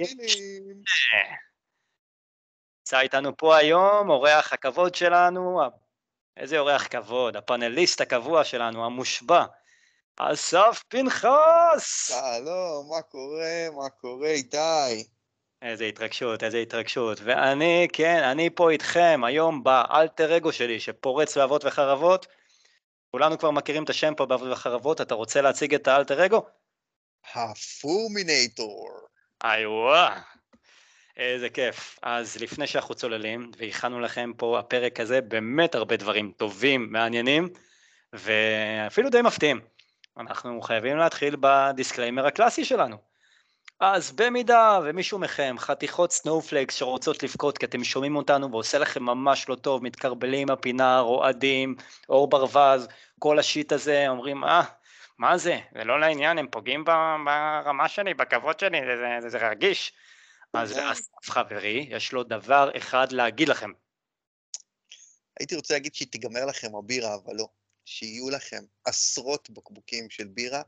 מתחילים. נמצא איתנו פה היום אורח הכבוד שלנו, איזה אורח כבוד, הפאנליסט הקבוע שלנו, המושבע, אסף פנחס! שלום, מה קורה, מה קורה, איתי? איזה התרגשות, איזה התרגשות. ואני, כן, אני פה איתכם היום באלטר אגו שלי, שפורץ באבות וחרבות. כולנו כבר מכירים את השם פה באבות וחרבות, אתה רוצה להציג את האלטר אגו? הפורמינטור. איווה, איזה כיף. אז לפני שאנחנו צוללים, והכנו לכם פה הפרק הזה באמת הרבה דברים טובים, מעניינים, ואפילו די מפתיעים. אנחנו חייבים להתחיל ב disclaimer הקלאסי שלנו. אז במידה ומישהו מכם, חתיכות snowflakes שרוצות לבכות כי אתם שומעים אותנו ועושה לכם ממש לא טוב, מתקרבלים בפינה, רועדים, עור ברווז, כל השיט הזה, אומרים, אה, מה זה? זה לא לעניין, הם פוגעים ברמה שלי, בכבוד שלי, זה, זה, זה, רגיש. אז. לאסף חברי, יש לו דבר אחד להגיד לכם. הייתי רוצה להגיד שהיא תיגמר לכם הבירה, אבל לא. שיהיו לכם עשרות בקבוקים של בירה,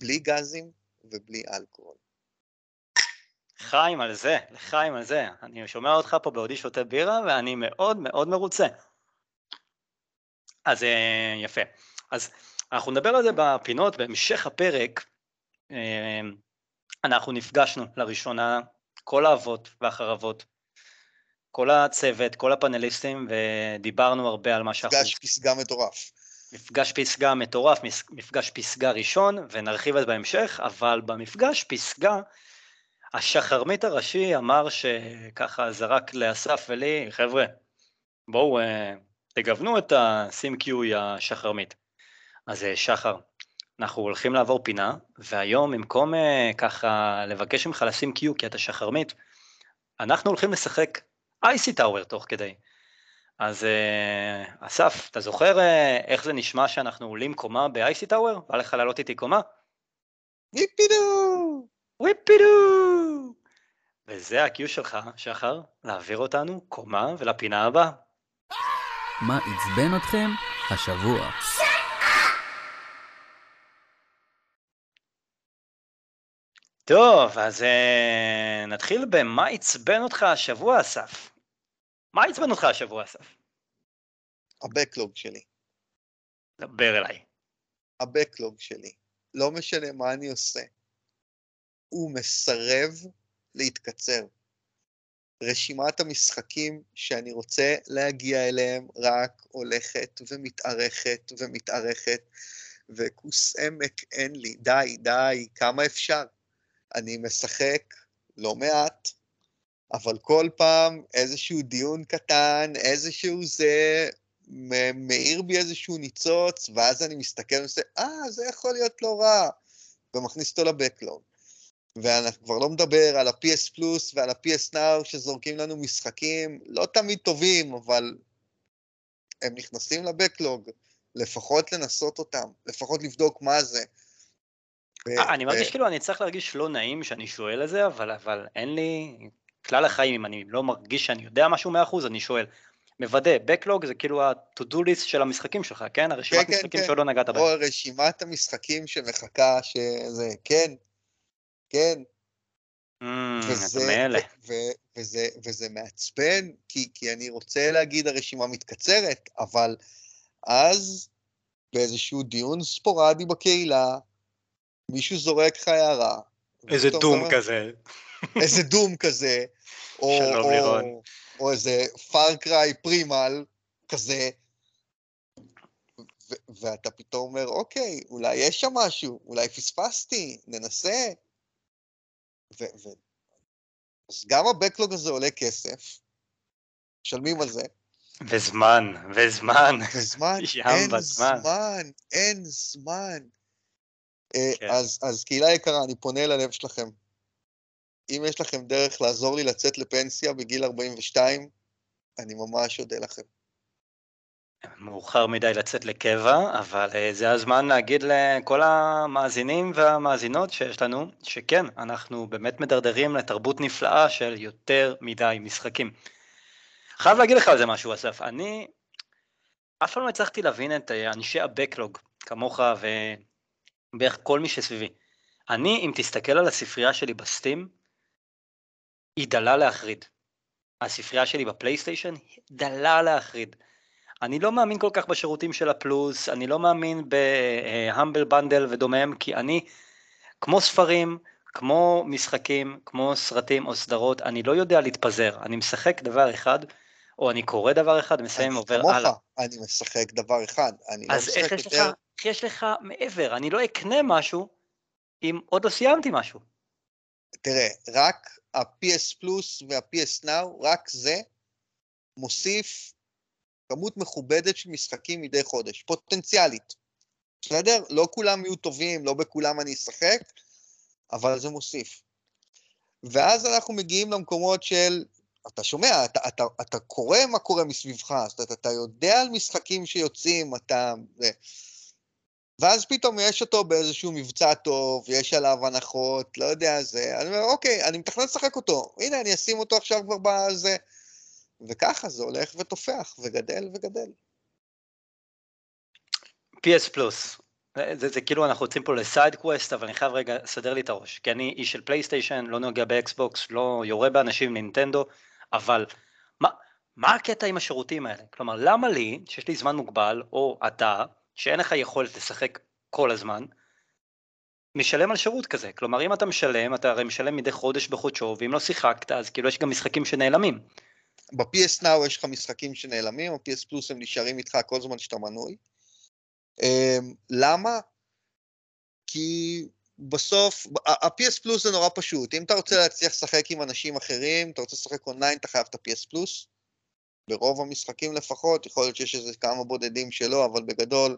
בלי גזים ובלי אלכוהול. חיים על זה, לחיים על זה. אני שומע אותך פה בעודי שותה בירה, ואני מאוד מאוד מרוצה. אז אה, יפה. אז אנחנו נדבר על זה בפינות, בהמשך הפרק. אה, אנחנו נפגשנו לראשונה, כל האבות והחרבות, כל הצוות, כל הפאנליסטים, ודיברנו הרבה על מה שאנחנו... מפגש פסגה מטורף. מפגש פסגה מטורף, מפגש פסגה ראשון, ונרחיב זה בהמשך, אבל במפגש פסגה, השחרמית הראשי אמר שככה זרק לאסף ולי, חבר'ה, בואו אה, תגוונו את קיוי השחרמית. אז אה, שחר, אנחנו הולכים לעבור פינה, והיום במקום אה, ככה לבקש ממך לשים קיו כי אתה שחרמית, אנחנו הולכים לשחק אייסי טאוור תוך כדי. אז אה, אסף, אתה זוכר איך זה נשמע שאנחנו עולים קומה באייסי טאוור? בא לך לעלות איתי קומה? ויפידו! וויפידו! וזה הקיו שלך, שחר, להעביר אותנו קומה ולפינה הבאה. מה עצבן אתכם השבוע? טוב, אז אה, נתחיל במה עצבן אותך השבוע, אסף. מה עצבן אותך השבוע, אסף? הבקלוג שלי. דבר אליי. הבקלוג שלי. לא משנה מה אני עושה. הוא מסרב להתקצר. רשימת המשחקים שאני רוצה להגיע אליהם רק הולכת ומתארכת ומתארכת, וכוס עמק אין לי. די, די, כמה אפשר? אני משחק לא מעט, אבל כל פעם איזשהו דיון קטן, איזשהו זה, מאיר בי איזשהו ניצוץ, ואז אני מסתכל ועושה, אה, זה יכול להיות לא רע, ומכניס אותו לבקלוג. ואנחנו כבר לא מדבר על ה-PS פלוס ועל ה-PS Now שזורקים לנו משחקים, לא תמיד טובים, אבל הם נכנסים לבקלוג, לפחות לנסות אותם, לפחות לבדוק מה זה. אה, אני מרגיש כאילו אני צריך להרגיש לא נעים שאני שואל את זה, אבל, אבל אין לי... כלל החיים, אם אני לא מרגיש שאני יודע משהו 100%, אני שואל. מוודא, Backlog זה כאילו ה-to-do list של המשחקים שלך, כן? הרשימת כן, כן, משחקים כן. שעוד לא נגעת בהם. או רשימת המשחקים שמחכה שזה, כן, כן, Mm, וזה. ו, ו, וזה, וזה מעצבן, כי, כי אני רוצה להגיד הרשימה מתקצרת, אבל אז באיזשהו דיון ספורדי בקהילה, מישהו זורק לך הערה. איזה דום אומר, כזה. איזה דום כזה, או, שלום, או, לירון. או איזה פארקריי פרימל כזה, ו- ואתה פתאום אומר, אוקיי, אולי יש שם משהו, אולי פספסתי, ננסה. ו- ו- אז גם הבקלוג הזה עולה כסף, משלמים על זה, וזמן, וזמן. וזמן, אין בזמן. זמן, אין זמן. אה, כן. אז, אז קהילה יקרה, אני פונה ללב שלכם. אם יש לכם דרך לעזור לי לצאת לפנסיה בגיל 42, אני ממש אודה לכם. מאוחר מדי לצאת לקבע, אבל אה, זה הזמן להגיד לכל המאזינים והמאזינות שיש לנו, שכן, אנחנו באמת מדרדרים לתרבות נפלאה של יותר מדי משחקים. חייב להגיד לך על זה משהו, אסף. אני אף פעם לא הצלחתי להבין את אה, אנשי הבקלוג, כמוך ובערך כל מי שסביבי. אני, אם תסתכל על הספרייה שלי בסטים, היא דלה להחריד. הספרייה שלי בפלייסטיישן היא דלה להחריד. אני לא מאמין כל כך בשירותים של הפלוס, אני לא מאמין בהמבל בנדל ודומיהם, כי אני, כמו ספרים, כמו משחקים, כמו סרטים או סדרות, אני לא יודע להתפזר. אני משחק דבר אחד, או אני קורא דבר אחד, מסיים, עובר כמוך, הלאה. אני משחק דבר אחד, אני לא אז איך משחק יש לך, איך יש לך מעבר? אני לא אקנה משהו אם עוד לא סיימתי משהו. תראה, רק ה-PS פלוס וה-PS Now, רק זה מוסיף כמות מכובדת של משחקים מדי חודש, פוטנציאלית. בסדר? לא כולם יהיו טובים, לא בכולם אני אשחק, אבל זה מוסיף. ואז אנחנו מגיעים למקומות של, אתה שומע, אתה, אתה, אתה קורא מה קורה מסביבך, זאת אומרת, אתה יודע על משחקים שיוצאים, אתה... ואז פתאום יש אותו באיזשהו מבצע טוב, יש עליו הנחות, לא יודע, זה, אני אומר, אוקיי, אני מתכנן לשחק אותו, הנה, אני אשים אותו עכשיו כבר בזה. וככה זה הולך ותופח, וגדל וגדל. PS Plus. זה, זה, זה כאילו אנחנו יוצאים פה ל side quest, אבל אני חייב רגע לסדר לי את הראש. כי אני איש של PlayStation, לא נוגע ב Xbox, לא יורה באנשים נינטנדו, אבל מה, מה הקטע עם השירותים האלה? כלומר, למה לי, שיש לי זמן מוגבל, או אתה, שאין לך יכולת לשחק כל הזמן, משלם על שירות כזה. כלומר, אם אתה משלם, אתה הרי משלם מדי חודש בחודשו, ואם לא שיחקת, אז כאילו יש גם משחקים שנעלמים. ב-PS Now יש לך משחקים שנעלמים, ב-PS פלוס הם נשארים איתך כל זמן שאתה מנוי. Um, למה? כי בסוף, ה-PS פלוס זה נורא פשוט. אם אתה רוצה להצליח לשחק עם אנשים אחרים, אתה רוצה לשחק אונליין, אתה חייב את ה-PS פלוס. ברוב המשחקים לפחות, יכול להיות שיש איזה כמה בודדים שלא, אבל בגדול,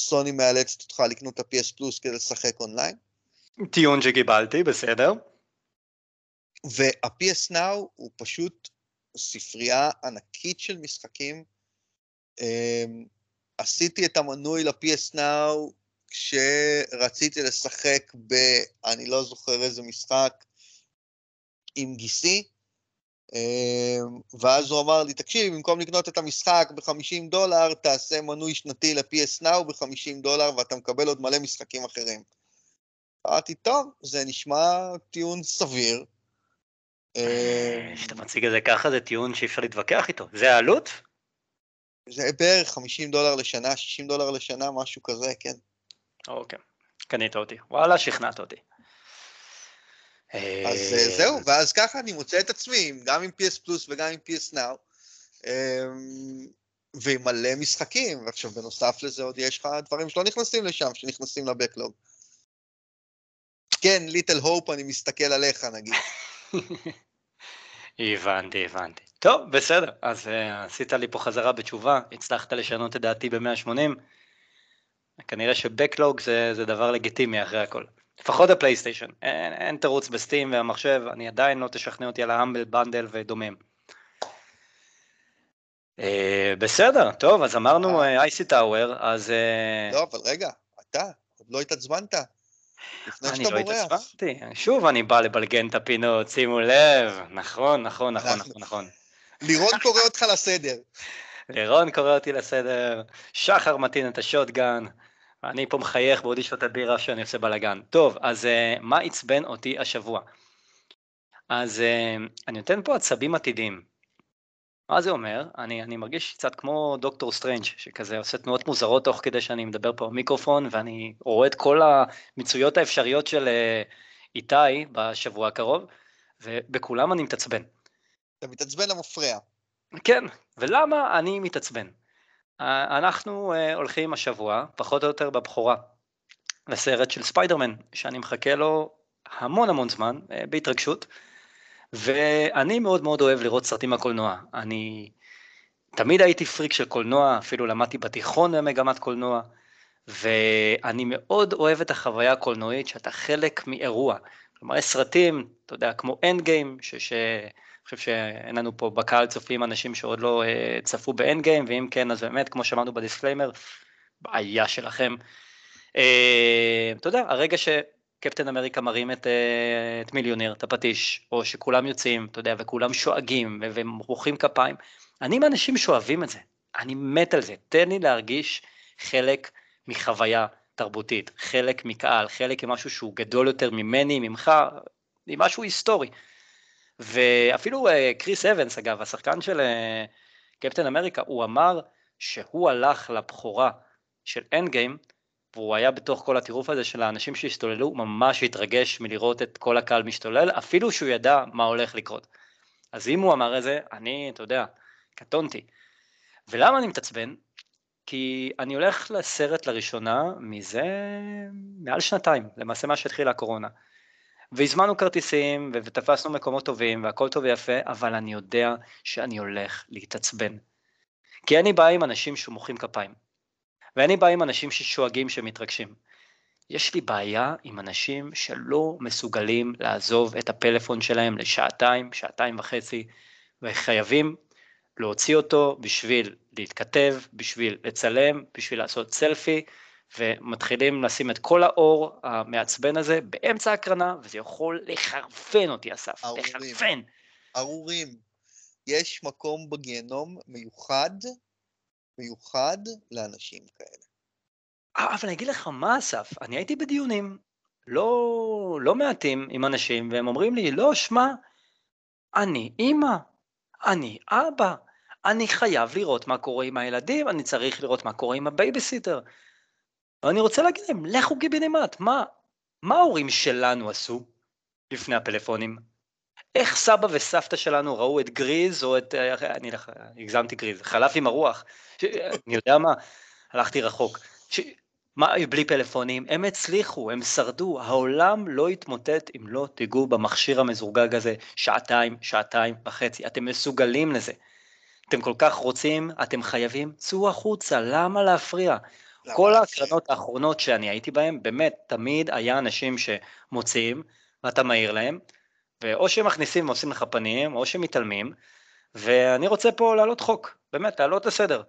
סוני מאלצת אותך לקנות את ה-PS פלוס כדי לשחק אונליין. טיעון שקיבלתי, בסדר. וה-PS Now הוא פשוט ספרייה ענקית של משחקים. Um, עשיתי את המנוי ל-PS Now כשרציתי לשחק ב... אני לא זוכר איזה משחק, עם גיסי, אמ, ואז הוא אמר לי, תקשיב, במקום לקנות את המשחק ב-50 דולר, תעשה מנוי שנתי ל-PS Now ב-50 דולר ואתה מקבל עוד מלא משחקים אחרים. אמרתי, טוב, זה נשמע טיעון סביר. אמ, כשאתה מציג את זה ככה, זה טיעון שאי אפשר להתווכח איתו. זה העלות? זה בערך 50 דולר לשנה, 60 דולר לשנה, משהו כזה, כן. אוקיי, קנית אותי. וואלה, שכנעת אותי. אז אה, זהו, ואז ככה אני מוצא את עצמי, גם עם PS פלוס וגם עם PS Now, אמ, ועם מלא משחקים, ועכשיו בנוסף לזה עוד יש לך דברים שלא נכנסים לשם, שנכנסים לבקלוג. כן, ליטל הופ, אני מסתכל עליך נגיד. הבנתי, הבנתי. טוב, בסדר, אז uh, עשית לי פה חזרה בתשובה, הצלחת לשנות את דעתי ב-180. כנראה ש backlog זה, זה דבר לגיטימי אחרי הכל. לפחות ה PlayStation, אין, אין תירוץ ב Steam והמחשב, אני עדיין לא תשכנע אותי על ה Humble Bundle ודומים. אה, בסדר, טוב, אז אמרנו אייסי uh, טאוור, אז... אה... לא, אבל רגע, אתה, עוד לא התעצבנת. אני לא התעצבנתי, שוב אני בא לבלגן את הפינות, שימו לב, נכון, נכון, נכון, נכון, נכון. לירון קורא אותך לסדר. לירון קורא אותי לסדר, שחר מתאים את ה shotgun, אני פה מחייך בעוד לשתות את הבירה שאני עושה בלאגן. טוב, אז אה, מה עצבן אותי השבוע? אז אה, אני נותן פה עצבים עתידיים. מה זה אומר? אני, אני מרגיש קצת כמו Doctor Strange שכזה עושה תנועות מוזרות תוך כדי שאני מדבר פה במיקרופון ואני רואה את כל המציאויות האפשריות של אה, איתי בשבוע הקרוב ובכולם אני מתעצבן. אתה מתעצבן למפרע. כן, ולמה אני מתעצבן? אנחנו הולכים השבוע, פחות או יותר בבכורה, לסרט של ספיידרמן, שאני מחכה לו המון המון זמן, בהתרגשות, ואני מאוד מאוד אוהב לראות סרטים מהקולנוע. אני תמיד הייתי פריק של קולנוע, אפילו למדתי בתיכון במגמת קולנוע, ואני מאוד אוהב את החוויה הקולנועית שאתה חלק מאירוע. כלומר, יש סרטים, אתה יודע, כמו Endgame, ש... חושב שאין לנו פה בקהל צופים אנשים שעוד לא אה, צפו ב Endgame, ואם כן, אז באמת, כמו שאמרנו ב disclaimer, בעיה שלכם. אה, אתה יודע, הרגע שקפטן אמריקה מרים את, אה, את מיולניר, את הפטיש, או שכולם יוצאים, אתה יודע, וכולם שואגים ומוחאים כפיים, אני מהאנשים שאוהבים את זה, אני מת על זה, תן לי להרגיש חלק מחוויה תרבותית, חלק מקהל, חלק ממשהו שהוא גדול יותר ממני, ממך, ממשהו היסטורי. ואפילו אה, קריס אבנס, אגב, השחקן של אה, קפטן אמריקה, הוא אמר שהוא הלך לבכורה של Endgame, והוא היה בתוך כל הטירוף הזה של האנשים שהשתוללו, ממש התרגש מלראות את כל הקהל משתולל, אפילו שהוא ידע מה הולך לקרות. אז אם הוא אמר את זה, אני, אתה יודע, קטונתי. ולמה אני מתעצבן? כי אני הולך לסרט לראשונה מזה מעל שנתיים, למעשה מה שהתחילה הקורונה. והזמנו כרטיסים ותפסנו מקומות טובים והכל טוב ויפה, אבל אני יודע שאני הולך להתעצבן. כי אני בא עם אנשים שמוחאים כפיים, ואני בא עם אנשים ששואגים שמתרגשים. יש לי בעיה עם אנשים שלא מסוגלים לעזוב את הפלאפון שלהם לשעתיים, שעתיים וחצי, וחייבים להוציא אותו בשביל להתכתב, בשביל לצלם, בשביל לעשות סלפי, ומתחילים לשים את כל האור המעצבן הזה באמצע הקרנה, וזה יכול לחרפן אותי, אסף, לחרפן. ארורים. יש מקום בגיהנום מיוחד, מיוחד לאנשים כאלה. אבל אני אגיד לך מה, אסף, אני הייתי בדיונים לא, לא מעטים עם אנשים, והם אומרים לי, לא, שמע, אני אימא, אני אבא, אני חייב לראות מה קורה עם הילדים, אני צריך לראות מה קורה עם הבייביסיטר. אני רוצה להגיד להם, לכו קיבינימט, מה, מה ההורים שלנו עשו לפני הפלאפונים? איך סבא וסבתא שלנו ראו את גריז או את, אני הגזמתי גריז, חלף עם הרוח, ש, אני יודע מה, הלכתי רחוק. ש, מה, בלי פלאפונים, הם הצליחו, הם שרדו, העולם לא יתמוטט אם לא תיגעו במכשיר המזורגג הזה שעתיים, שעתיים וחצי, אתם מסוגלים לזה. אתם כל כך רוצים, אתם חייבים, צאו החוצה, למה להפריע? כל ההקרנות האחרונות שאני הייתי בהן, באמת, תמיד היה אנשים שמוציאים, ואתה מעיר להם, ואו שהם מכניסים ועושים לך פנים, או שהם מתעלמים, ואני רוצה פה להעלות חוק, באמת, להעלות לסדר.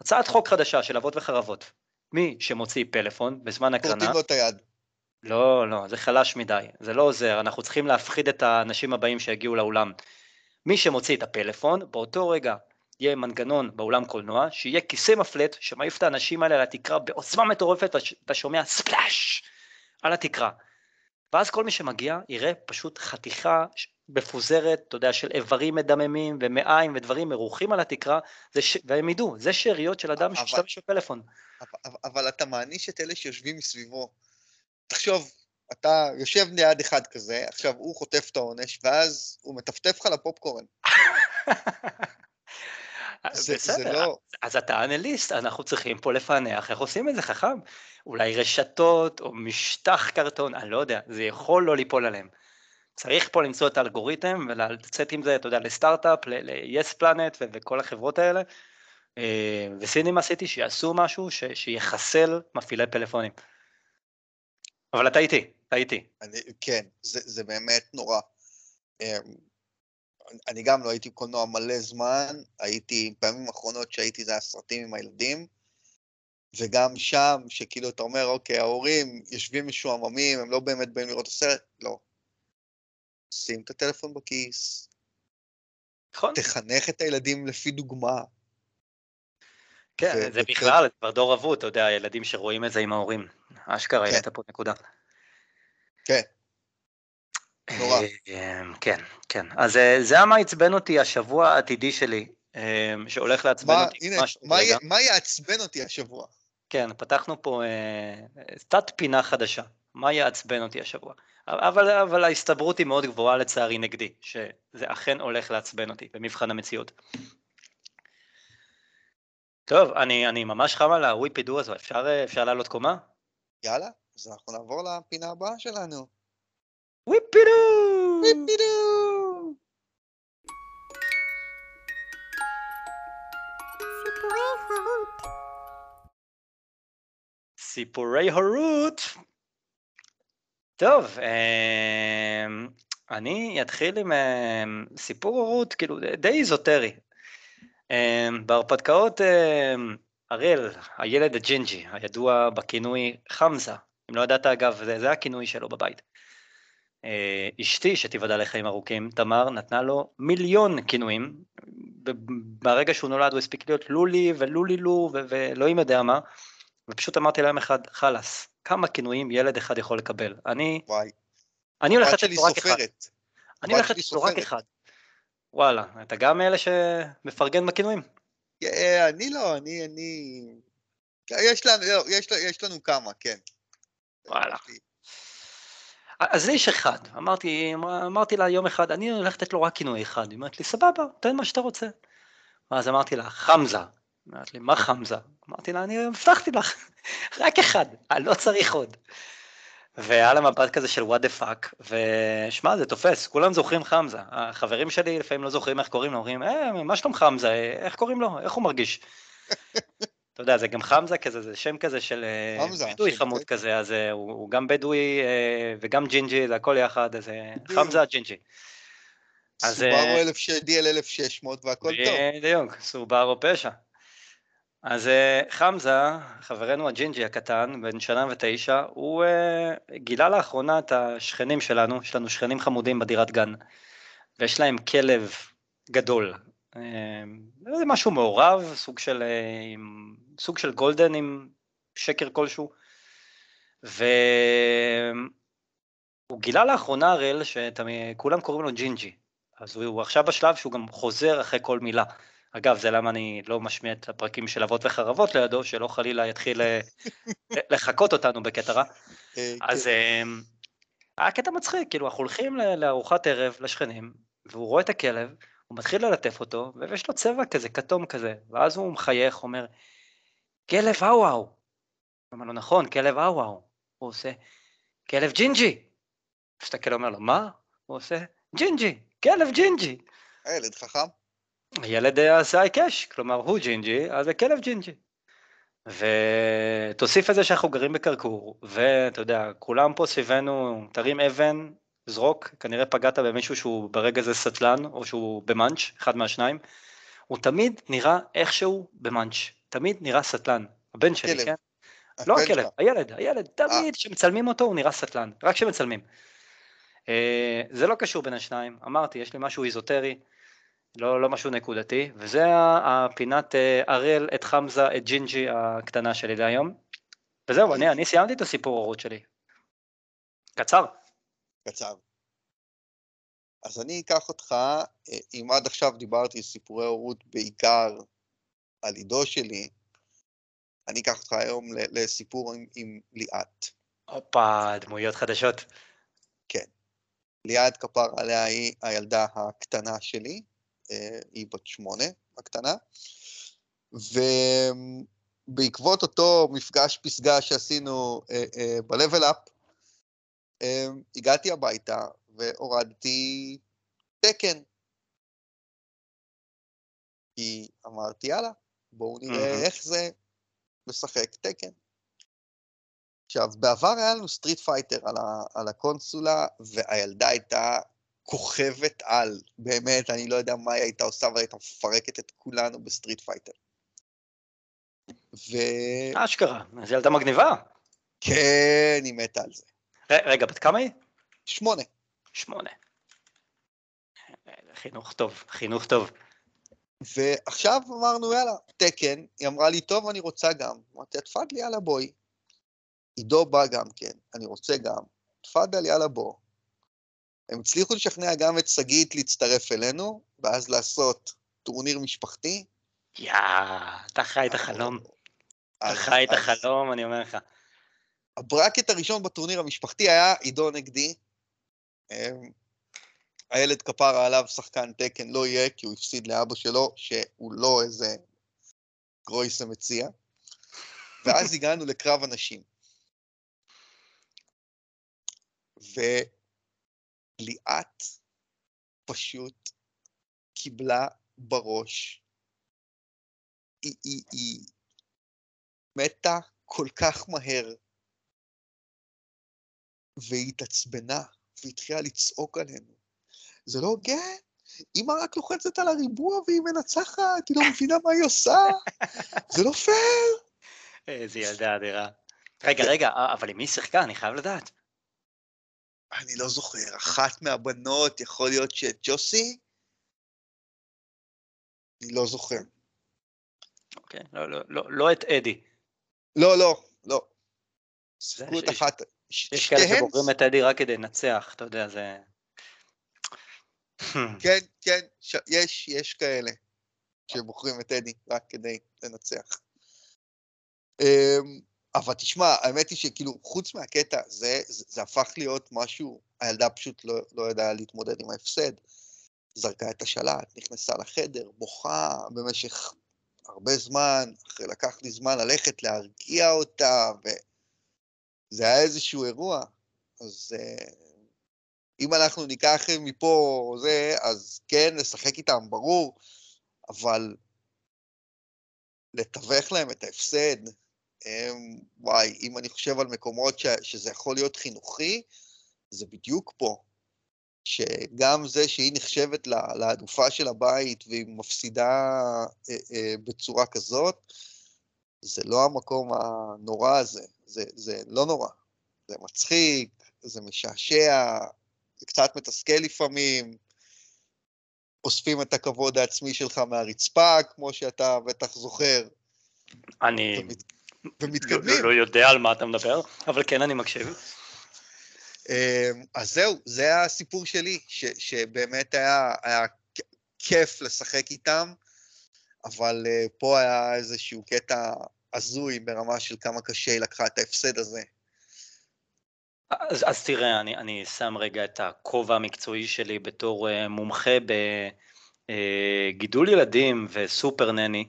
הצעת חוק חדשה של אבות וחרבות. מי שמוציא פלאפון בזמן הקרנה... כורתים לו את היד. לא, לא, זה חלש מדי, זה לא עוזר, אנחנו צריכים להפחיד את האנשים הבאים שיגיעו לאולם. מי שמוציא את הפלאפון, באותו רגע יהיה מנגנון באולם קולנוע, שיהיה כיסא מפלט שמעיף את האנשים האלה על התקרה בעוצמה מטורפת, ואתה שומע ספלאש על התקרה. ואז כל מי שמגיע יראה פשוט חתיכה מפוזרת, אתה יודע, של איברים מדממים ומעיים ודברים מרוחים על התקרה, ש... והם ידעו, זה שאריות של אדם שמשתמש בפלאפון. אבל, אבל אתה מעניש את אלה שיושבים מסביבו. תחשוב, אתה יושב ליד אחד כזה, עכשיו הוא חוטף את העונש, ואז הוא מטפטף לך לפופקורן. זה, זה לא... אז אתה אנליסט, אנחנו צריכים פה לפענח איך עושים את זה חכם. אולי רשתות או משטח קרטון, אני לא יודע, זה יכול לא ליפול עליהם. צריך פה למצוא את האלגוריתם ולצאת עם זה, אתה יודע, לסטארט-אפ, ל-yes planet וכל החברות האלה, אה, וסינימה סיטי שיעשו משהו שיחסל מפעילי פלאפונים. אבל אתה איתי, אתה איתי. אני, כן, זה, זה באמת נורא. אני גם לא הייתי בקולנוע מלא זמן, הייתי, פעמים אחרונות שהייתי זה הסרטים עם הילדים, וגם שם, שכאילו אתה אומר, אוקיי, ההורים יושבים משועממים, הם לא באמת באים לראות את הסרט, לא. שים את הטלפון בכיס. נכון. תחנך את הילדים לפי דוגמה. כן, ו- זה ו- בכלל, זה כבר דור אבוד, אתה יודע, הילדים שרואים את זה עם ההורים. אשכרה, כן. העלית פה נקודה. כן. נורא. אמ, כן, כן. אז אה, זה היה מה עצבן אותי השבוע העתידי שלי, אמ, שהולך לעצבן אותי הנה. מה, יעצבן אותי השבוע? כן, פתחנו פה אה, תת פינה חדשה. מה יעצבן אותי השבוע? אבל, אבל ההסתברות היא מאוד גבוהה לצערי נגדי, שזה אכן הולך לעצבן אותי במבחן המציאות. טוב, אני, אני ממש חם על הוויפידו הזו, אפשר, אה, אפשר לעלות קומה? יאללה, אז אנחנו נעבור לפינה הבאה שלנו. וויפידו! וויפידו! סיפורי הורות. טוב, אמ, אני אתחיל עם אמ, סיפור הורות, כאילו די איזוטרי. אמ, בהרפתקאות אריאל, הילד הג'ינג'י, הידוע בכינוי חמזה, אם לא ידעת אגב, זה, זה הכינוי שלו בבית. אה, אשתי, שתיוודע לחיים ארוכים, תמר, נתנה לו מיליון כינויים. ברגע שהוא נולד הוא הספיק להיות לולי ולולי לו ואלוהים יודע מה, ופשוט אמרתי להם אחד, חלאס, כמה כינויים ילד אחד יכול לקבל. אני... וואי. אני הולך לתת לו רק אחד. אני הולך לתת לו רק. אחד. וואלה, אתה גם מאלה שמפרגן בכינויים? אני לא, אני, אני... יש לנו, לא, יש, יש לנו כמה, כן. וואלה. אז לי יש אחד, אמרתי, אמרתי לה יום אחד, אני הולך לתת לו רק כינוי אחד, היא אומרת לי, סבבה, תן מה שאתה רוצה. ואז אמרתי לה, חמזה. היא אומרת לי, מה חמזה? אמרתי לה, אני הבטחתי לך, רק אחד, אני לא צריך עוד. והיה לה מבט כזה של what the fuck, ושמע, זה תופס, כולם זוכרים חמזה. החברים שלי לפעמים לא זוכרים איך קוראים לו, אומרים, אה, מה שלום חמזה, איך קוראים לו, איך הוא מרגיש? אתה יודע, זה גם חמזה כזה, זה שם כזה של אה, חמזה, בדואי שם חמוד. כזה, אז אה, הוא הוא גם בדואי אה, וגם ג'ינג'י, זה הכל יחד, אז אה. חמזה ג'ינג'י. אז, סובארו אה, 1000 DL 1600 והכל טוב. בדיוק, סובארו פשע. אז אה, חמזה, חברנו הג'ינג'י הקטן, בן שנה ותשע, הוא אה, גילה לאחרונה את השכנים שלנו, יש לנו שכנים חמודים בדירת גן, ויש להם כלב גדול. אה, זה משהו מעורב, סוג של, אה, עם, סוג של golden עם שקר כלשהו. והוא גילה לאחרונה הראל שכולם קוראים לו ג'ינג'י. אז הוא עכשיו בשלב שהוא גם חוזר אחרי כל מילה. אגב, זה למה אני לא משמיע את הפרקים של אבות וחרבות לידו, שלא חלילה יתחיל אה, לחקות אותנו בקטע רע. אה, אז כן. אה, היה קטע מצחיק, כאילו אנחנו הולכים לארוחת ערב לשכנים, והוא רואה את הכלב, הוא מתחיל ללטף אותו, ויש לו צבע כזה, כתום כזה, ואז הוא מחייך, אומר, כלב האו. הוא אומר לו, נכון, כלב האו האו. הוא עושה, כלב ג'ינג'י. מסתכל, אומר לו, מה? הוא עושה, ג'ינג'י, כלב ג'ינג'י. הילד חכם. הילד אה, עשה היקש, כלומר הוא ג'ינג'י, אז זה כלב ג'ינג'י. ותוסיף את זה שאנחנו גרים בקרקור, ואתה יודע, כולם פה סביבנו, תרים אבן, זרוק, כנראה פגעת במישהו שהוא ברגע זה סטלן, או שהוא ב munch, אחד מהשניים, הוא תמיד נראה איכשהו ב munch, תמיד נראה סטלן, הבן שלי. כן? לא הכלב. הילד, הילד, תמיד כשמצלמים אותו הוא נראה סטלן, רק כשמצלמים. אה, זה לא קשור בין השניים, אמרתי, יש לי משהו איזוטרי, לא, לא משהו נקודתי, וזה הפינת אה, הראל, את חמזה, את ג'ינג'י הקטנה שלי להיום. וזהו, אני, אני סיימתי את הסיפור הורות שלי. קצר. קצר. אז אני אקח אותך, אה, אם עד עכשיו דיברתי סיפורי הורות בעיקר על עידו שלי, אני אקח אותך היום לסיפור עם, עם ליאת. הופה, דמויות חדשות. ליאת כפר עליה היא הילדה הקטנה שלי, אה, היא בת שמונה, הקטנה, ובעקבות אותו מפגש פסגה שעשינו אה, ב-level up, הגעתי הביתה והורדתי תקן. כי אמרתי, יאללה, בואו נראה מהמם. איך זה לשחק Tekken. עכשיו, בעבר היה לנו Street Fighter על, ה, על הקונסולה, והילדה הייתה כוכבת על. באמת, אני לא יודע מה היא הייתה עושה, אבל הייתה מפרקת את כולנו ב Street Fighter. וכן, אשכרה, אז ילדה מגניבה. היא מתה על זה. רגע, בת כמה היא? שמונה. שמונה. חינוך טוב, חינוך טוב. ועכשיו אמרנו, יאללה, תקן, היא אמרה לי, טוב, אני רוצה גם. אמרתי, תפאדלי, יאללה, בואי. עידו בא גם כן, אני רוצה גם. תפאדל, יאללה, בוא. הם הצליחו לשכנע גם את שגית להצטרף אלינו, ואז לעשות טורניר משפחתי. יא, אתה חי את החלום. אתה חי את החלום, אני אומר לך. הברקט הראשון בטורניר המשפחתי היה עידו נגדי. אמ, הילד כפרה עליו שחקן תקן לא יהיה, כי הוא הפסיד לאבא שלו, שהוא לא איזה גרויסה מציע. ואז הגענו לקרב הנשים. וליאת פשוט קיבלה בראש. היא, היא, היא מתה כל כך מהר, והיא התעצבנה, והתחילה לצעוק עלינו. זה לא הוגן, אמא רק לוחצת על הריבוע והיא מנצחת, היא לא מבינה מה היא עושה, זה לא פייר. איזה ילדה אדירה. רגע, רגע, אבל עם מי שיחקה? אני חייב לדעת. אני לא זוכר, אחת מהבנות, יכול להיות שג'וסי? אני לא זוכר. אוקיי, לא, לא, לא, לא את אדי. לא, לא, לא. שיחקו את אחת, יש כאלה שתיהן, שבוחרים את אדי רק כדי לנצח, אתה יודע, זה... כן, כן, ש... יש, יש כאלה שבוחרים את טדי רק כדי לנצח. אמ, אבל תשמע, האמת היא שכאילו, חוץ מהקטע, זה, זה, זה הפך להיות משהו, הילדה פשוט לא, לא ידעה להתמודד עם ההפסד. זרקה את השלט, נכנסה לחדר, בוכה במשך הרבה זמן, אחרי לקח לי זמן ללכת להרגיע אותה, וזה היה איזשהו אירוע. אז uh, אם אנחנו ניקח מפה זה, אז כן, נשחק איתם, ברור, אבל לתווך להם את ההפסד, הם, וואי, אם אני חושב על מקומות ש, שזה יכול להיות חינוכי, זה בדיוק פה. שגם זה שהיא נחשבת לאלופה של הבית והיא מפסידה אה, אה, בצורה כזאת, זה לא המקום הנורא הזה, זה, זה לא נורא. זה מצחיק, זה משעשע, זה קצת מתסכל לפעמים, אוספים את הכבוד העצמי שלך מהרצפה, כמו שאתה בטח זוכר. אני ומת... ומתקדמים. לא, לא יודע על מה אתה מדבר, אבל כן, אני מקשיב. אמ, אז זהו, זה הסיפור שלי, ש, שבאמת היה, היה כיף לשחק איתם, אבל uh, פה היה איזשהו קטע הזוי ברמה של כמה קשה היא לקחה את ההפסד הזה. אז, אז תראה, אני, אני שם רגע את הכובע המקצועי שלי בתור uh, מומחה בגידול uh, ילדים וסופר נני,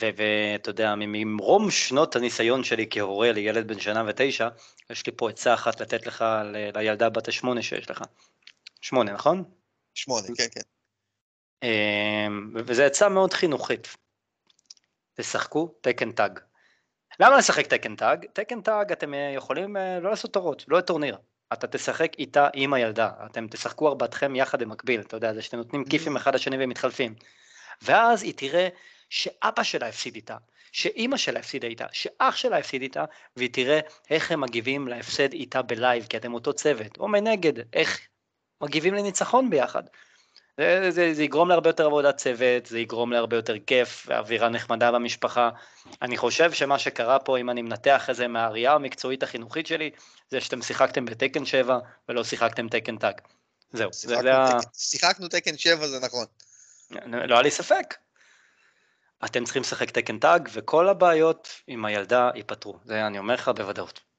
ואתה יודע, ממרום שנות הניסיון שלי כהורה לילד בן שנה ותשע, יש לי פה עצה אחת לתת לך ל, לילדה בת השמונה שיש לך. שמונה, נכון? שמונה, כן, כן. אמ, וזו עצה מאוד חינוכית. תשחקו Tekken Tag. למה לשחק Tekken Tag? Tekken Tag אתם אה, יכולים אה, לא לעשות תורות, לא לטורניר. אתה תשחק איתה עם הילדה, אתם תשחקו ארבעתכם יחד במקביל, אתה יודע, זה שאתם נותנים כיפים אחד לשני והם מתחלפים. ואז היא תראה שאבא שלה הפסיד איתה, שאימא שלה הפסידה איתה, שאח שלה הפסיד איתה, והיא תראה איך הם מגיבים להפסד איתה ב live, כי אתם אותו צוות, או מנגד, איך מגיבים לניצחון ביחד. זה, זה, זה יגרום להרבה יותר עבודת צוות, זה יגרום להרבה יותר כיף ואווירה נחמדה במשפחה. אני חושב שמה שקרה פה, אם אני מנתח את זה מהראייה המקצועית החינוכית שלי, זה שאתם שיחקתם ב Tekken 7 ולא שיחקתם Tekken Tag. זהו, זה, זה ה... שיחקנו Tekken 7 זה נכון. לא היה לי ספק. אתם צריכים לשחק Tekken Tag, וכל הבעיות עם הילדה ייפתרו. זה אני אומר לך בוודאות.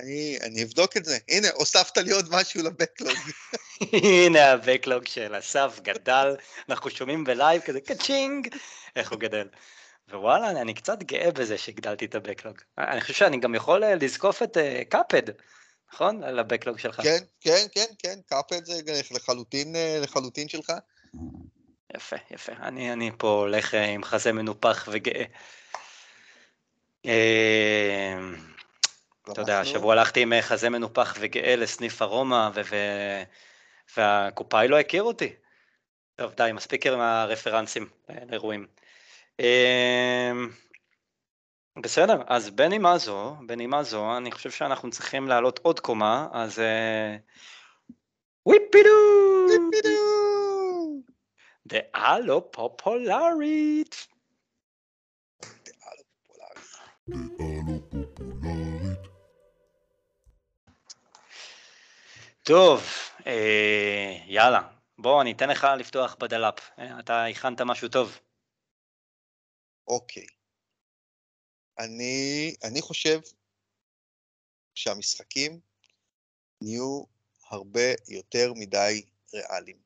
אני, אני אבדוק את זה. הנה, הוספת לי עוד משהו ל backlog. הנה ה backlog של אסף גדל, אנחנו שומעים ב live כזה ka-ching, איך הוא גדל. ווואלה, אני, קצת גאה בזה שהגדלתי את ה backlog. אני חושב שאני גם יכול אה, לזקוף את Cuphead, uh, נכון? על ה backlog שלך. כן, כן, כן, כן, קאפד זה לחלוטין, אה, לחלוטין שלך. יפה, יפה. אני, אני פה הולך אה, עם חזה מנופח וגאה. אה, אתה יודע, השבוע הלכתי עם אה, חזה מנופח וגאה לסניף ארומה, והקופאי לא הכיר אותי. טוב, די, מספיק עם הרפרנסים לאירועים. בסדר, אז בנימה זו, בנימה זו, אני חושב שאנחנו צריכים לעלות עוד קומה, אז... וויפידו! וויפידו! דעה לא פופולרית. דעה לא פופולרית. טוב, אה, יאללה, בוא אני אתן לך לפתוח בדלאפ, אה, אתה הכנת משהו טוב. אוקיי. אני, אני חושב שהמשחקים נהיו הרבה יותר מדי ריאליים.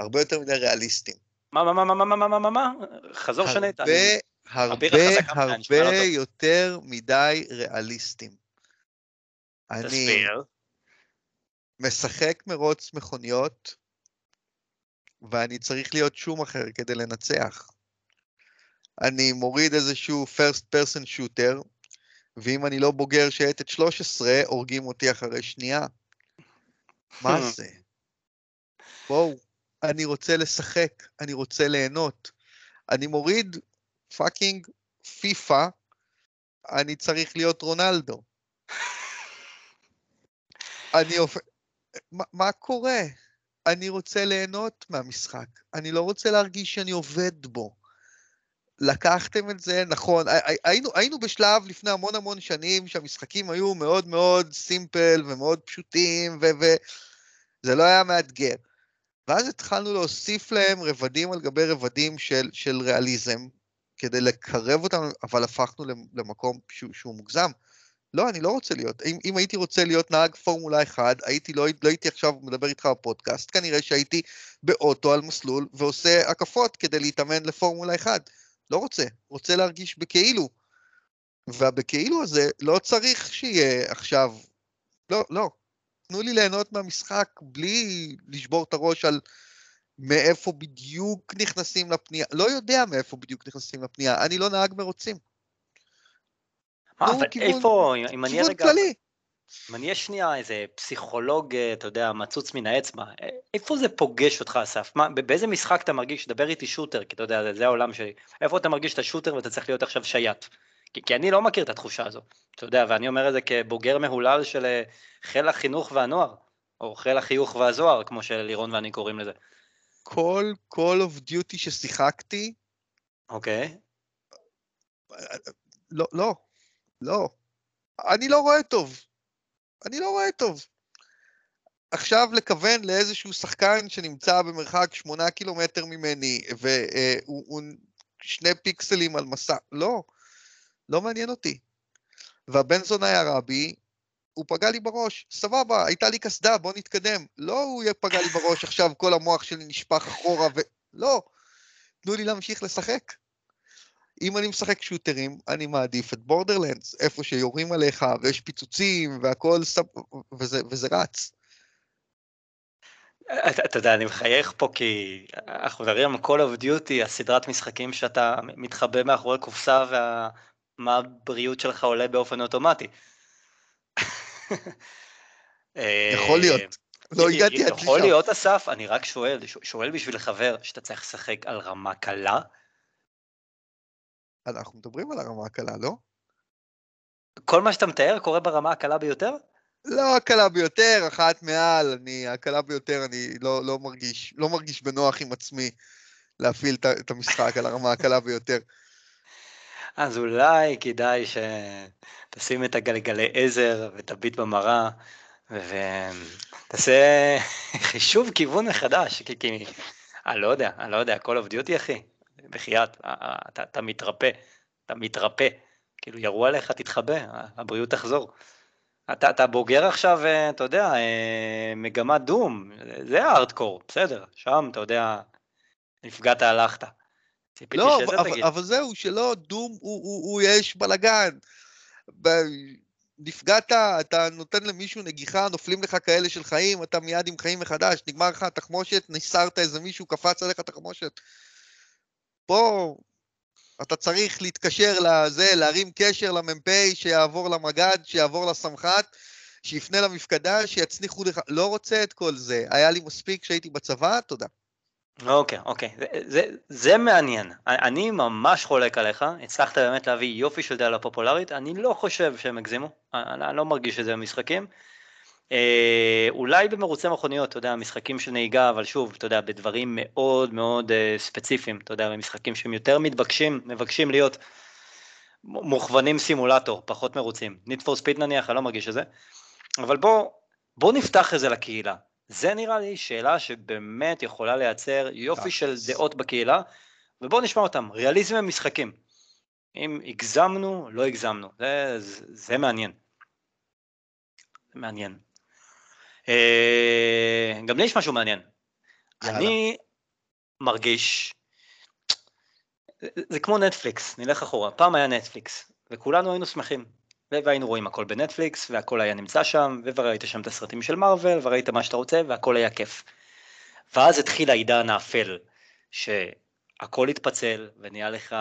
הרבה יותר מדי ריאליסטים. מה, מה, מה, מה, מה, מה, מה, מה, מה? חזור שנה את הרבה, הרבה, הרבה יותר מדי ריאליסטים. אני משחק מרוץ מכוניות, ואני צריך להיות שום אחר כדי לנצח. אני מוריד איזשהו first person shooter, ואם אני לא בוגר שייטת 13, הורגים אותי אחרי שנייה. מה זה? בואו. אני רוצה לשחק, אני רוצה ליהנות. אני מוריד fucking פיפא, אני צריך להיות רונלדו. אני אופ... מה, קורה? אני רוצה ליהנות מהמשחק, אני לא רוצה להרגיש שאני עובד בו. לקחתם את זה, נכון, היינו, היינו בשלב לפני המון המון שנים שהמשחקים היו מאוד מאוד סימפל ומאוד פשוטים, ו... ו- זה לא היה מאתגר. ואז התחלנו להוסיף להם רבדים על גבי רבדים של, של ריאליזם, כדי לקרב אותם, אבל הפכנו למקום שהוא, שהוא מוגזם. לא, אני לא רוצה להיות. אם, אם הייתי רוצה להיות נהג פורמולה 1, הייתי, לא, לא הייתי עכשיו מדבר איתך בפודקאסט, כנראה שהייתי באוטו על מסלול ועושה הקפות כדי להתאמן לפורמולה 1. לא רוצה, רוצה להרגיש בכאילו. והבכאילו הזה לא צריך שיהיה עכשיו, לא, לא. תנו לי ליהנות מהמשחק בלי לשבור את הראש על מאיפה בדיוק נכנסים לפנייה. לא יודע מאיפה בדיוק נכנסים לפנייה, אני לא נהג מרוצים. מה, אבל איפה, אם אני רגע... כללי. אם אני אהיה שנייה איזה פסיכולוג, אתה יודע, מצוץ מן האצבע, איפה זה פוגש אותך, אסף? מה, באיזה משחק אתה מרגיש, דבר איתי שוטר, כי אתה יודע, זה, זה העולם שלי, איפה אתה מרגיש את השוטר ואתה צריך להיות עכשיו שייט? כי, כי אני לא מכיר את התחושה הזו, אתה יודע, ואני אומר את זה כבוגר מהולל של אה, חיל החינוך והנוער, או חיל החיוך והזוהר, כמו שלירון ואני קוראים לזה. כל Call of Duty ששיחקתי, אוקיי. לא, לא, לא. אני לא רואה טוב. אני לא רואה טוב. עכשיו לכוון לאיזשהו שחקן שנמצא במרחק שמונה קילומטר ממני, והוא שני פיקסלים על מסע, לא, לא מעניין אותי. והבן זונה הרבי, הוא פגע לי בראש, סבבה, הייתה לי קסדה, בוא נתקדם. לא הוא פגע לי בראש, עכשיו כל המוח שלי נשפך אחורה, ו... לא, תנו לי להמשיך לשחק. אם אני משחק שוטרים, אני מעדיף את בורדרלנדס, איפה שיורים עליך, ויש פיצוצים, והכל, סב... וזה, וזה רץ. אתה יודע, אני מחייך פה כי אנחנו מדברים על Call of Duty, הסדרת משחקים שאתה מתחבא מאחורי קופסה ומה הבריאות שלך עולה באופן אוטומטי. יכול להיות. לא הגעתי עד לשם. יכול להיות, אסף, אני רק שואל, שואל בשביל חבר שאתה צריך לשחק על רמה קלה, אנחנו מדברים על הרמה הקלה, לא? כל מה שאתה מתאר קורה ברמה הקלה ביותר? לא הקלה ביותר, אחת מעל, אני, הקלה ביותר, אני לא, לא מרגיש, לא מרגיש בנוח עם עצמי להפעיל את המשחק על הרמה הקלה ביותר. אז אולי כדאי שתשים את הגלגלי עזר ותביט במראה ותעשה חישוב כיוון מחדש, כי, כי אני לא יודע, אני לא יודע, Call of Duty אחי, בחייאת, אתה, אתה מתרפא, אתה מתרפא, כאילו ירו עליך, תתחבא, הבריאות תחזור. אתה, אתה בוגר עכשיו, אה, אתה יודע, אה, מגמת דום, זה הארדקור, בסדר, שם, אתה יודע, נפגעת, הלכת. לא, אבל, אבל זהו, שלא, דום הוא, הוא, הוא יש בלאגן. נפגעת, אתה נותן למישהו נגיחה, נופלים לך כאלה של חיים, אתה מיד עם חיים מחדש, נגמר לך התחמושת, ניסרת איזה מישהו, קפץ עליך תחמושת. פה אתה צריך להתקשר לזה, להרים קשר למ"פ, שיעבור למג"ד, שיעבור לסמח"ט, שיפנה למפקדה, שיצניחו לך, לא רוצה את כל זה. היה לי מספיק כשהייתי בצבא, תודה. אוקיי, אוקיי, זה, זה, זה מעניין. אני ממש חולק עליך, הצלחת באמת להביא יופי של דעה לפופולרית, אני לא חושב שהם הגזימו, אני, אני לא מרגיש את זה במשחקים. אה, אולי במרוצי מכוניות, אתה יודע, משחקים של נהיגה, אבל שוב, אתה יודע, בדברים מאוד מאוד אה, ספציפיים, אתה יודע, במשחקים שהם יותר מתבקשים, מבקשים להיות מוכוונים סימולטור, פחות מרוצים. Need for Speed נניח, אני לא מרגיש את זה, אבל בוא, בוא נפתח את זה לקהילה. זה נראה לי שאלה שבאמת יכולה לייצר יופי של דעות בקהילה, ובואו נשמע אותם, ריאליזם במשחקים. אם הגזמנו, לא הגזמנו, זה, זה, זה מעניין. מעניין. אה, גם לי יש משהו מעניין. אני מרגיש, זה כמו נטפליקס, נלך אחורה, פעם היה נטפליקס, וכולנו היינו שמחים, והיינו רואים הכל בנטפליקס, והכל היה נמצא שם, וראית שם את הסרטים של מארוול, וראית מה שאתה רוצה, והכל היה כיף. ואז התחיל העידן האפל, שהכל התפצל, ונהיה לך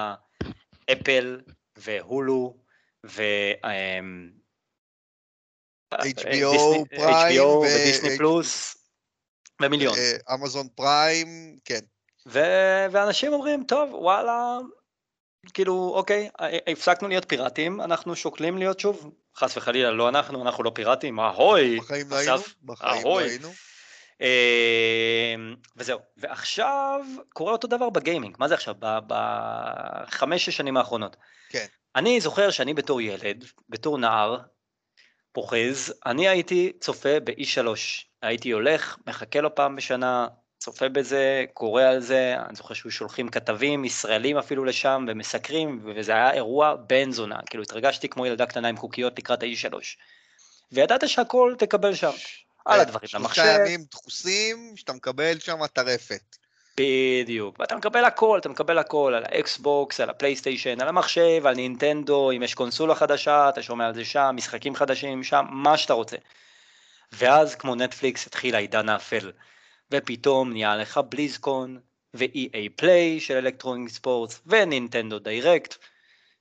אפל, והולו, ו... אמ, HBO פריים, ודיסני פלוס, ומיליון. אמזון פריים, כן. ואנשים אומרים, טוב, וואלה, כאילו, אוקיי, הפסקנו להיות פיראטים, אנחנו שוקלים להיות שוב, חס וחלילה, לא אנחנו, אנחנו לא פיראטים, אהוי, בחיים לא היינו, בחיים לא היינו. אמ, וזהו, ועכשיו קורה אותו דבר בגיימינג, מה זה עכשיו? בחמש-שש שנים האחרונות. כן. אני זוכר שאני בתור ילד, בתור נער, פוחז, אני הייתי צופה ב-E3, הייתי הולך, מחכה לו פעם בשנה, צופה בזה, קורא על זה, אני זוכר שהיו שולחים כתבים, ישראלים אפילו לשם, ומסקרים, וזה היה אירוע בן זונה, כאילו התרגשתי כמו ילדה קטנה עם קוקיות לקראת האיש שלוש. וידעת שהכל תקבל שם, על הדברים, למחשב. שלושה ימים דחוסים, שאתה מקבל שם טרפת. בדיוק, ואתה מקבל הכל, אתה מקבל הכל, על ה Xbox, על ה PlayStation, על המחשב, על נינטנדו, אם יש קונסולה חדשה, אתה שומע על זה שם, משחקים חדשים שם, מה שאתה רוצה. ואז כמו נטפליקס התחיל העידן האפל, ופתאום נהיה לך BlizzCon, ו-EA Play של Electronic Sports, ו Nintendo Direct,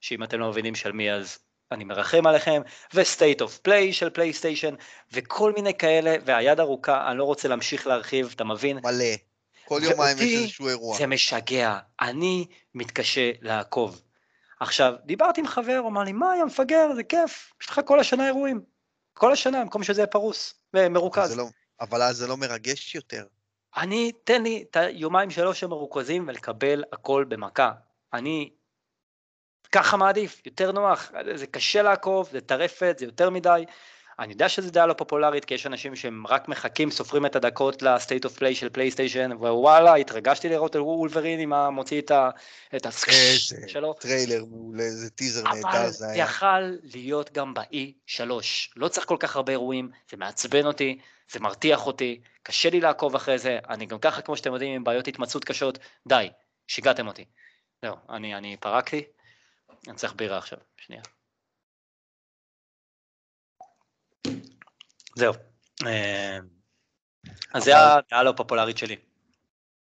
שאם אתם לא מבינים של מי אז אני מרחם עליכם, ו-State of Play של פלייסטיישן, וכל מיני כאלה, והיד ארוכה, אני לא רוצה להמשיך להרחיב, אתה מבין? מלא. כל יומיים יש איזשהו אירוע. זה משגע, אני מתקשה לעקוב. עכשיו, דיברתי עם חבר, הוא אמר לי, מה, יא מפגר, זה כיף, יש לך כל השנה אירועים. כל השנה, במקום שזה יהיה פרוס ומרוכז. לא, אבל אז זה לא מרגש יותר. אני, תן לי את היומיים שלוש המרוכזים ולקבל הכל במכה. אני ככה מעדיף, יותר נוח, זה קשה לעקוב, זה טרפת, זה יותר מדי. אני יודע שזו דעה לא פופולרית, כי יש אנשים שהם רק מחכים, סופרים את הדקות ל State of Play של PlayStation, ווואלה, התרגשתי לראות את Wolverine עם המוציא את ה... את ה... שלו. טריילר מעולה, איזה teaser נהדר זה היה. אבל יכל להיות גם ב-E3. לא צריך כל כך הרבה אירועים, זה מעצבן אותי, זה מרתיח אותי, קשה לי לעקוב אחרי זה, אני גם ככה, כמו שאתם יודעים, עם בעיות התמצאות קשות, די, שיגעתם אותי. זהו, אני, אני פרקתי, אני צריך בירה עכשיו, שנייה. זהו. אה, אז זה הדעה לא פופולרית שלי.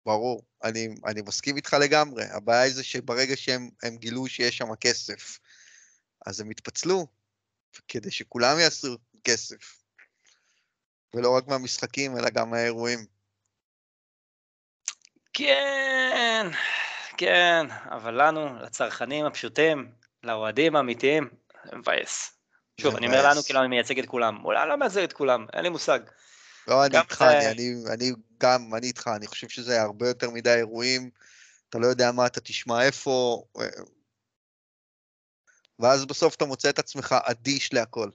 ברור, אני, אני מסכים איתך לגמרי. הבעיה היא זה שברגע שהם גילו שיש שם כסף, אז הם התפצלו, כדי שכולם יעשו כסף. ולא רק מהמשחקים, אלא גם מהאירועים. כן, כן, אבל לנו, לצרכנים הפשוטים, לאוהדים האמיתיים, זה מבאס. שוב, אני אומר לנו כאילו אני מייצג את כולם, אולי אני לא מייצג את כולם, אין לי מושג. לא, אני איתך, אני, אני, אני גם, אני איתך, אני חושב שזה הרבה יותר מדי אירועים, אתה לא יודע מה אתה תשמע איפה, אה, ואז בסוף אתה מוצא את עצמך אדיש להכל.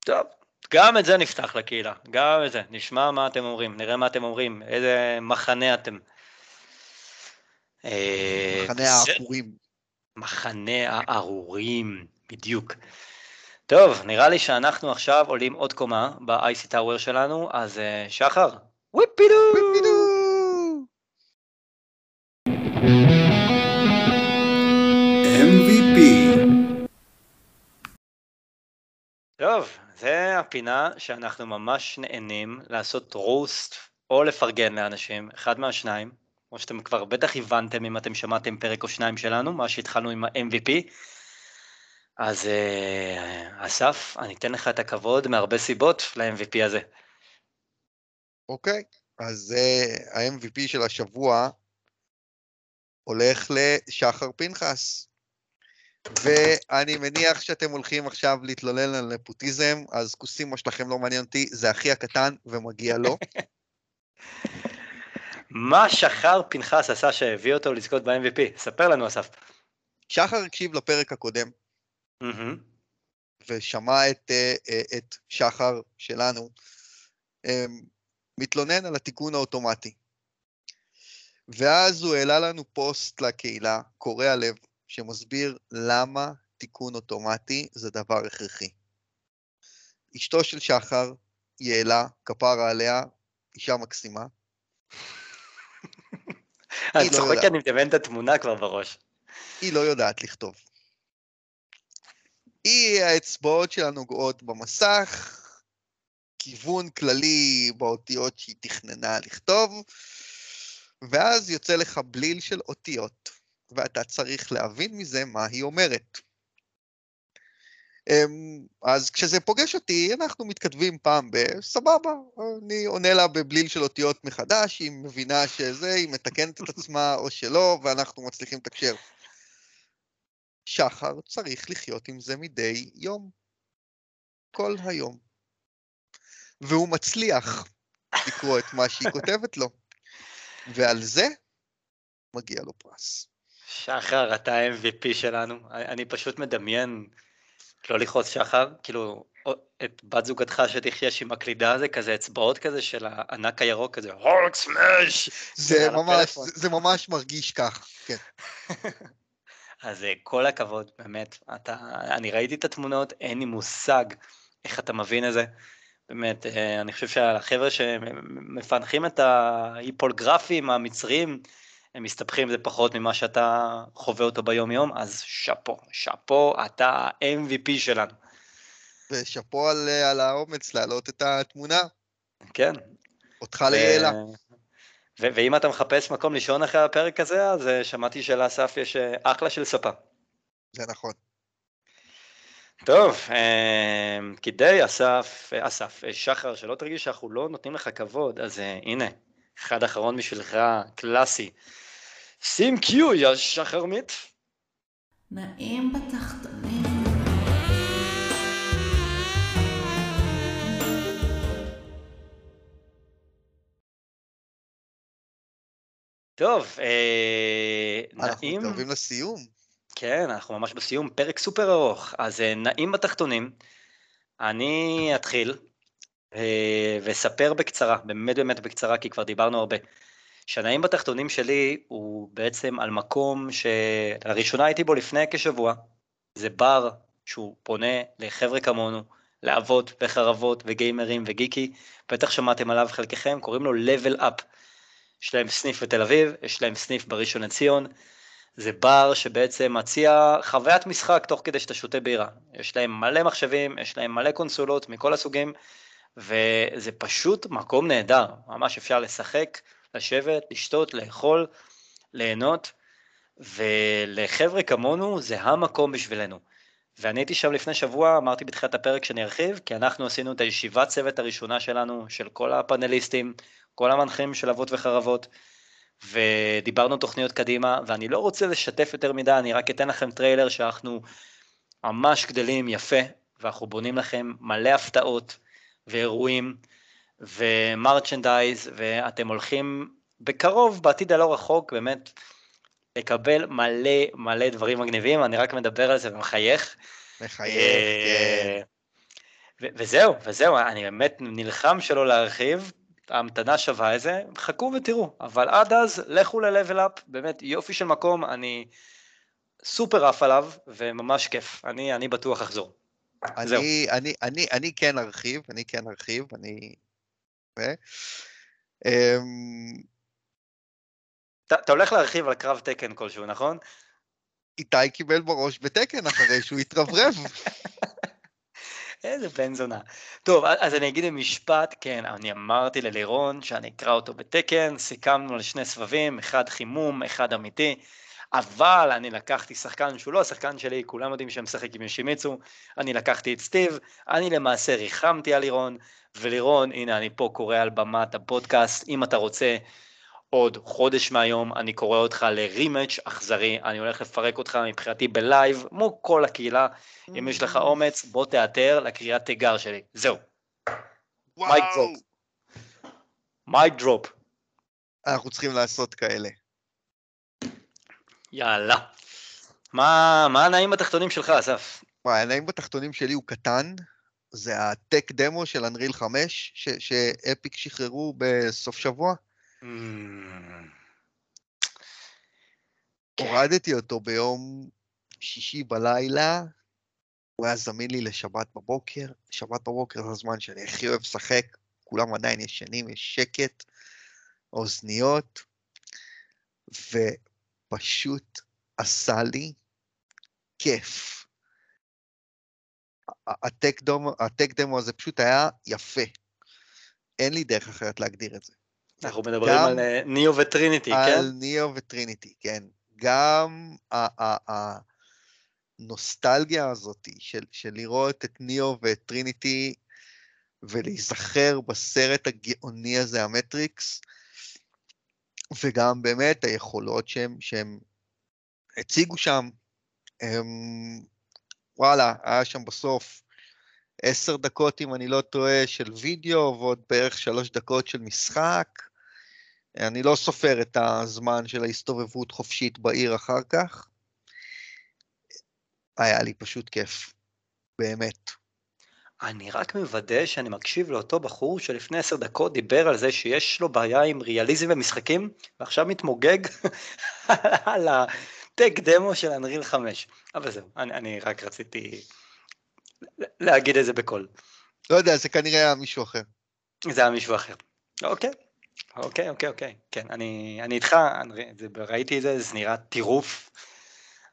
טוב, גם את זה נפתח לקהילה, גם את זה, נשמע מה אתם אומרים, נראה מה אתם אומרים, איזה מחנה אתם. אה, מחנה הארורים. מחנה הארורים, בדיוק. טוב, נראה לי שאנחנו עכשיו עולים עוד קומה ב-IC Tower שלנו, אז uh, שחר, וויפידו! וויפידו! MVP טוב, זה הפינה שאנחנו ממש נהנים לעשות רוסט או לפרגן לאנשים, אחד מהשניים, כמו שאתם כבר בטח הבנתם אם אתם שמעתם פרק או שניים שלנו, מה שהתחלנו עם ה-MVP. אז uh, אסף, אני אתן לך את הכבוד מהרבה סיבות ל-MVP הזה. אוקיי, okay, אז uh, ה-MVP של השבוע הולך לשחר פנחס. ואני מניח שאתם הולכים עכשיו להתלולל על נפוטיזם, אז כוסים מה שלכם לא מעניין אותי, זה אחי הקטן ומגיע לו. מה שחר פנחס עשה שהביא אותו לזכות ב-MVP? ספר לנו אסף. שחר הקשיב לפרק הקודם, mm-hmm. ושמע את, אה, אה, את שחר שלנו אמ, מתלונן על התיקון האוטומטי. ואז הוא העלה לנו פוסט לקהילה, קורע לב, שמסביר למה תיקון אוטומטי זה דבר הכרחי. אשתו של שחר, יעלה, כפרה עליה, אישה מקסימה. אני לא צוחק כי אני מדמיין את התמונה כבר בראש. היא לא יודעת לכתוב. היא, האצבעות שלה נוגעות במסך, כיוון כללי באותיות שהיא תכננה לכתוב, ואז יוצא לך בליל של אותיות, ואתה צריך להבין מזה מה היא אומרת. אמ, אז כשזה פוגש אותי, אנחנו מתכתבים פעם בסבבה, אני עונה לה בבליל של אותיות מחדש, היא מבינה שזה, היא מתקנת את עצמה או שלא, ואנחנו מצליחים לתקשר. שחר צריך לחיות עם זה מדי יום. כל היום. והוא מצליח לקרוא את מה שהיא כותבת לו. ועל זה מגיע לו פרס. שחר, אתה ה-MVP שלנו. אני פשוט מדמיין, לא לכעוס שחר, כאילו, את בת זוגתך שתחיה שהיא מקלידה זה כזה אצבעות כזה של הענק הירוק כזה, הולק סמאש! זה ממש, זה, זה ממש מרגיש כך, כן. אז אה, כל הכבוד, באמת. אתה, אני ראיתי את התמונות, אין לי מושג איך אתה מבין את זה. באמת, אה, אני חושב שהחבר'ה שמפענחים את ההיפולגרפים המצריים, הם מסתבכים בזה פחות ממה שאתה חווה אותו ביום יום, אז שאפו, שאפו, אתה MVP שלנו. ושאפו על, אה, על האומץ להעלות את התמונה. כן. אותך ליעלה. ו- ואם אתה מחפש מקום לישון אחרי הפרק הזה, אז אה, שמעתי שלאסף יש אה, אחלה של ספה. זה נכון. טוב, כדי אסף, אסף, שחר, שלא תרגיש שאנחנו לא נותנים לך כבוד, אז הנה, אחד אחרון בשבילך, קלאסי. שים קיו, יא שחרמית. נעים בתחתונים. טוב, אה, אנחנו נעים... מתקרבים לסיום. כן, אנחנו ממש בסיום, פרק סופר ארוך. אז אה, נעים בתחתונים, אני אתחיל אה, ואספר בקצרה, באמת באמת בקצרה, כי כבר דיברנו הרבה. שהנעים בתחתונים שלי הוא בעצם על מקום שלראשונה הייתי בו לפני כשבוע. זה בר שהוא פונה לחבר'ה כמונו, לאבות וחרבות וגיימרים וגיקי, בטח שמעתם עליו חלקכם, קוראים לו level up. יש להם סניף בתל אביב, יש להם סניף בראשון לציון. זה בר שבעצם מציע חוויית משחק תוך כדי שאתה שותה בירה. יש להם מלא מחשבים, יש להם מלא קונסולות מכל הסוגים, וזה פשוט מקום נהדר. ממש אפשר לשחק, לשבת, לשתות, לאכול, ליהנות, ולחבר'ה כמונו זה המקום בשבילנו. ואני הייתי שם לפני שבוע, אמרתי בתחילת הפרק שאני ארחיב, כי אנחנו עשינו את הישיבת צוות הראשונה שלנו, של כל הפאנליסטים, כל המנחים של אבות וחרבות, ודיברנו תוכניות קדימה, ואני לא רוצה לשתף יותר מדי, אני רק אתן לכם טריילר שאנחנו ממש גדלים יפה, ואנחנו בונים לכם מלא הפתעות ואירועים ו merchandise, ואתם הולכים בקרוב, בעתיד הלא רחוק, באמת, לקבל מלא מלא דברים מגניבים, אני רק מדבר על זה ומחייך. מחייך, כן. וזהו, וזהו, אני באמת נלחם שלא להרחיב, ההמתנה שווה את זה, חכו ותראו, אבל עד אז לכו ל-level up, באמת יופי של מקום, אני סופר עף עליו, וממש כיף, אני, אני בטוח אחזור. אני, אני, אני, אני כן ארחיב, אני כן ארחיב, אני... ו... אמ, אתה, אתה הולך להרחיב על קרב תקן כלשהו, נכון? איתי קיבל בראש בתקן אחרי שהוא התרברב. איזה בן זונה. טוב, אז אני אגיד במשפט, כן, אני אמרתי ללירון שאני אקרא אותו בתקן, סיכמנו על שני סבבים, אחד חימום, אחד אמיתי, אבל אני לקחתי שחקן שהוא לא השחקן שלי, כולם יודעים שאני משחק עם יושימיצו, אני לקחתי את סטיב, אני למעשה ריחמתי על לירון, ולירון, הנה אני פה קורא על במת הפודקאסט, אם אתה רוצה עוד חודש מהיום אני קורא אותך לרימץ' אכזרי, אני הולך לפרק אותך מבחינתי בלייב, כמו כל הקהילה, אם יש לך אומץ, בוא תיעתר לקריאת תיגר שלי, זהו. Mic drop. Mic drop. אנחנו צריכים לעשות כאלה. יאללה. מה, מה הנעים בתחתונים שלך, אסף? מה, הנעים בתחתונים שלי הוא קטן, זה ה tech demo של Unreal 5, ש Epic שחררו בסוף שבוע. Mm. הורדתי אותו ביום שישי בלילה, הוא היה זמין לי לשבת בבוקר, שבת בבוקר זה הזמן שאני הכי אוהב לשחק, כולם עדיין ישנים, יש שקט, אוזניות, ופשוט עשה לי כיף. הטק דמו הזה פשוט היה יפה. אין לי דרך אחרת להגדיר את זה. אנחנו מדברים על אה, ניאו וטריניטי, כן? על ניאו וטריניטי, כן. גם הנוסטלגיה הזאת של, של לראות את ניאו ואת טריניטי ולהיזכר בסרט הגאוני הזה, המטריקס, וגם באמת היכולות שהם, שהם הציגו שם. הם, וואלה, היה שם בסוף עשר דקות, אם אני לא טועה, של וידאו, ועוד בערך שלוש דקות של משחק. אני לא סופר את הזמן של ההסתובבות חופשית בעיר אחר כך. היה לי פשוט כיף, באמת. אני רק מוודא שאני מקשיב לאותו בחור שלפני עשר דקות דיבר על זה שיש לו בעיה עם ריאליזם במשחקים, ועכשיו מתמוגג על הטק דמו של אנריל 5. אבל זהו, אני, אני רק רציתי להגיד את זה בקול. לא יודע, זה כנראה היה מישהו אחר. זה היה מישהו אחר. אוקיי, אוקיי, אוקיי, אוקיי. כן, אני, אני איתך, אני, זה, ראיתי את זה, זה נראה טירוף.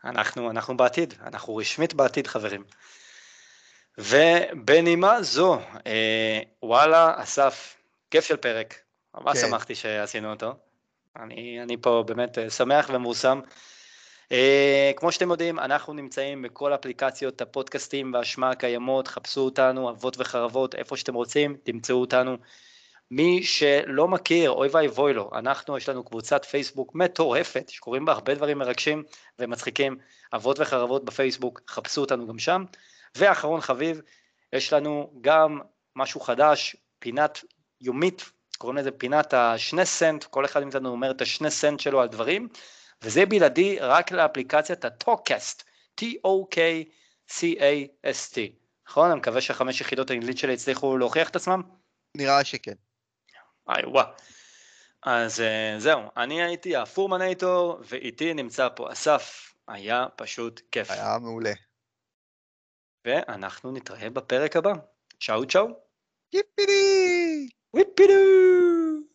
אנחנו, אנחנו בעתיד, אנחנו רשמית בעתיד, חברים. ובנימה זו, אה, וואלה, אסף, כיף של פרק. ממש כן. שמחתי שעשינו אותו. אני, אני פה באמת אה, שמח ומורסם. אה, כמו שאתם יודעים, אנחנו נמצאים בכל אפליקציות הפודקאסטים והשמע הקיימות, חפשו אותנו, אבות וחרבות, איפה שאתם רוצים, תמצאו אותנו. מי שלא מכיר, אוי ואבוי לו, אנחנו, יש לנו קבוצת פייסבוק מטורפת, שקוראים בה הרבה דברים מרגשים ומצחיקים, אבות וחרבות בפייסבוק, חפשו אותנו גם שם. ואחרון חביב, יש לנו גם משהו חדש, פינת יומית, קוראים לזה פינת השני סנט, כל אחד מאיתנו אומר את השני סנט שלו על דברים, וזה בלעדי רק לאפליקציית הטוקקאסט, T-O-K-C-A-S-T, נכון? אני מקווה שהחמש יחידות האנגלית שלי הצליחו להוכיח את עצמם? נראה שכן. איי וואו. אז אה, זהו, אני הייתי הפורמנייטור, ואיתי נמצא פה אסף, היה פשוט כיף. היה מעולה. ואנחנו נתראה בפרק הבא. צ'או צ'או. יפידי! ויפידו!